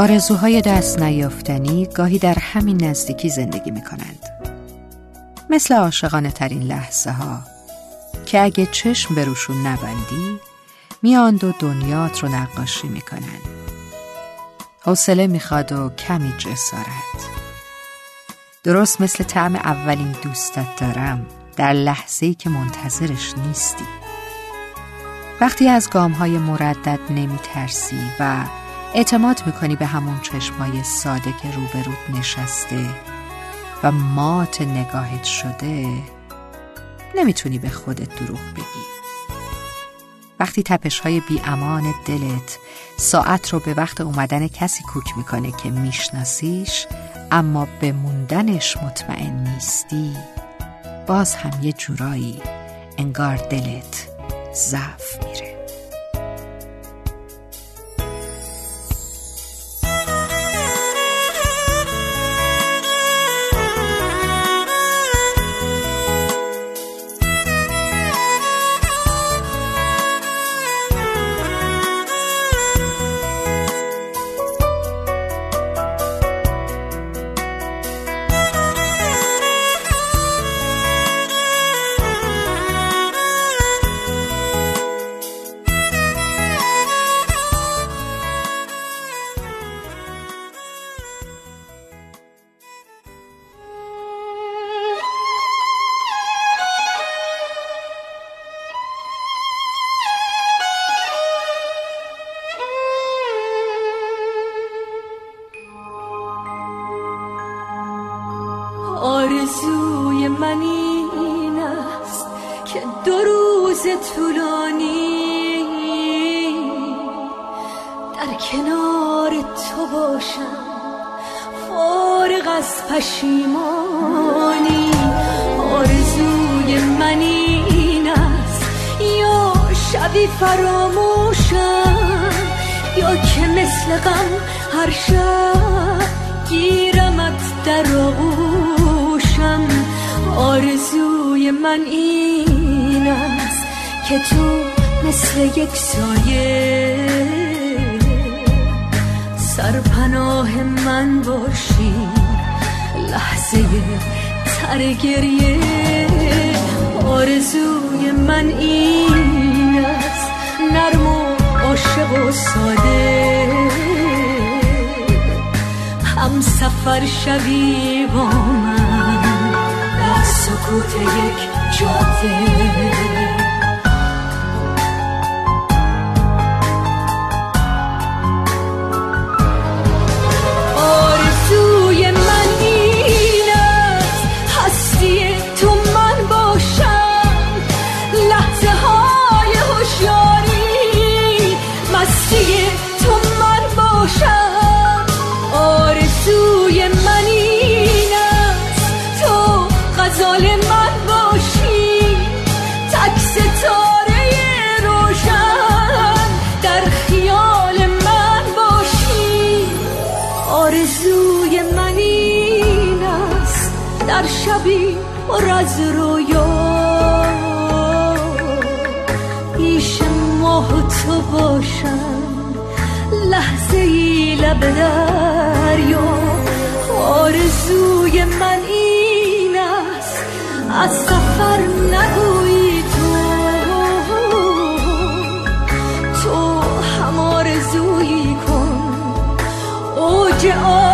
آرزوهای دست نیافتنی گاهی در همین نزدیکی زندگی می کنند. مثل عاشقانه ترین لحظه ها که اگه چشم به روشون نبندی میاند و دنیات رو نقاشی می‌کنن. حوصله می‌خواد و کمی جسارت. درست مثل طعم اولین دوستت دارم در لحظه ای که منتظرش نیستی. وقتی از گام های مردد نمی ترسی و اعتماد می‌کنی به همون چشمای ساده که روبروت نشسته و مات نگاهت شده نمی‌تونی به خودت دروغ بگی. وقتی تپش های بی امان دلت ساعت رو به وقت اومدن کسی کوک می‌کنه که میشناسیش اما به موندنش مطمئن نیستی باز هم یه جورایی انگار دلت ضعف میره. دو روز طولانی. در کنار تو باشم فارغ از پشیمانی. آرزوی من این است یا شبی فراموشم یا که مثل غم هر شب گیرمت در آغوش آرزوی من این که تو مثل یک سایه. سرپناه من باشی لحظه تر گریه. آرزوی من این است نرم و عاشق و ساده. هم سفر شوی با من سکوت یک جاده. разруё پیش ماه تو باشم لحظه ای لب دریا. آرزوی من این است از سفر نگویی تو. تو هم آرزویی کن اوج آرزوی